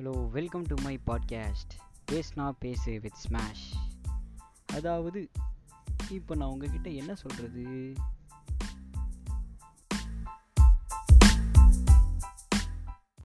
hello welcome to my podcast பேஸ்னா பேசு with smash அதாவது இப்போ நான் உங்ககிட்ட என்ன சொல்கிறது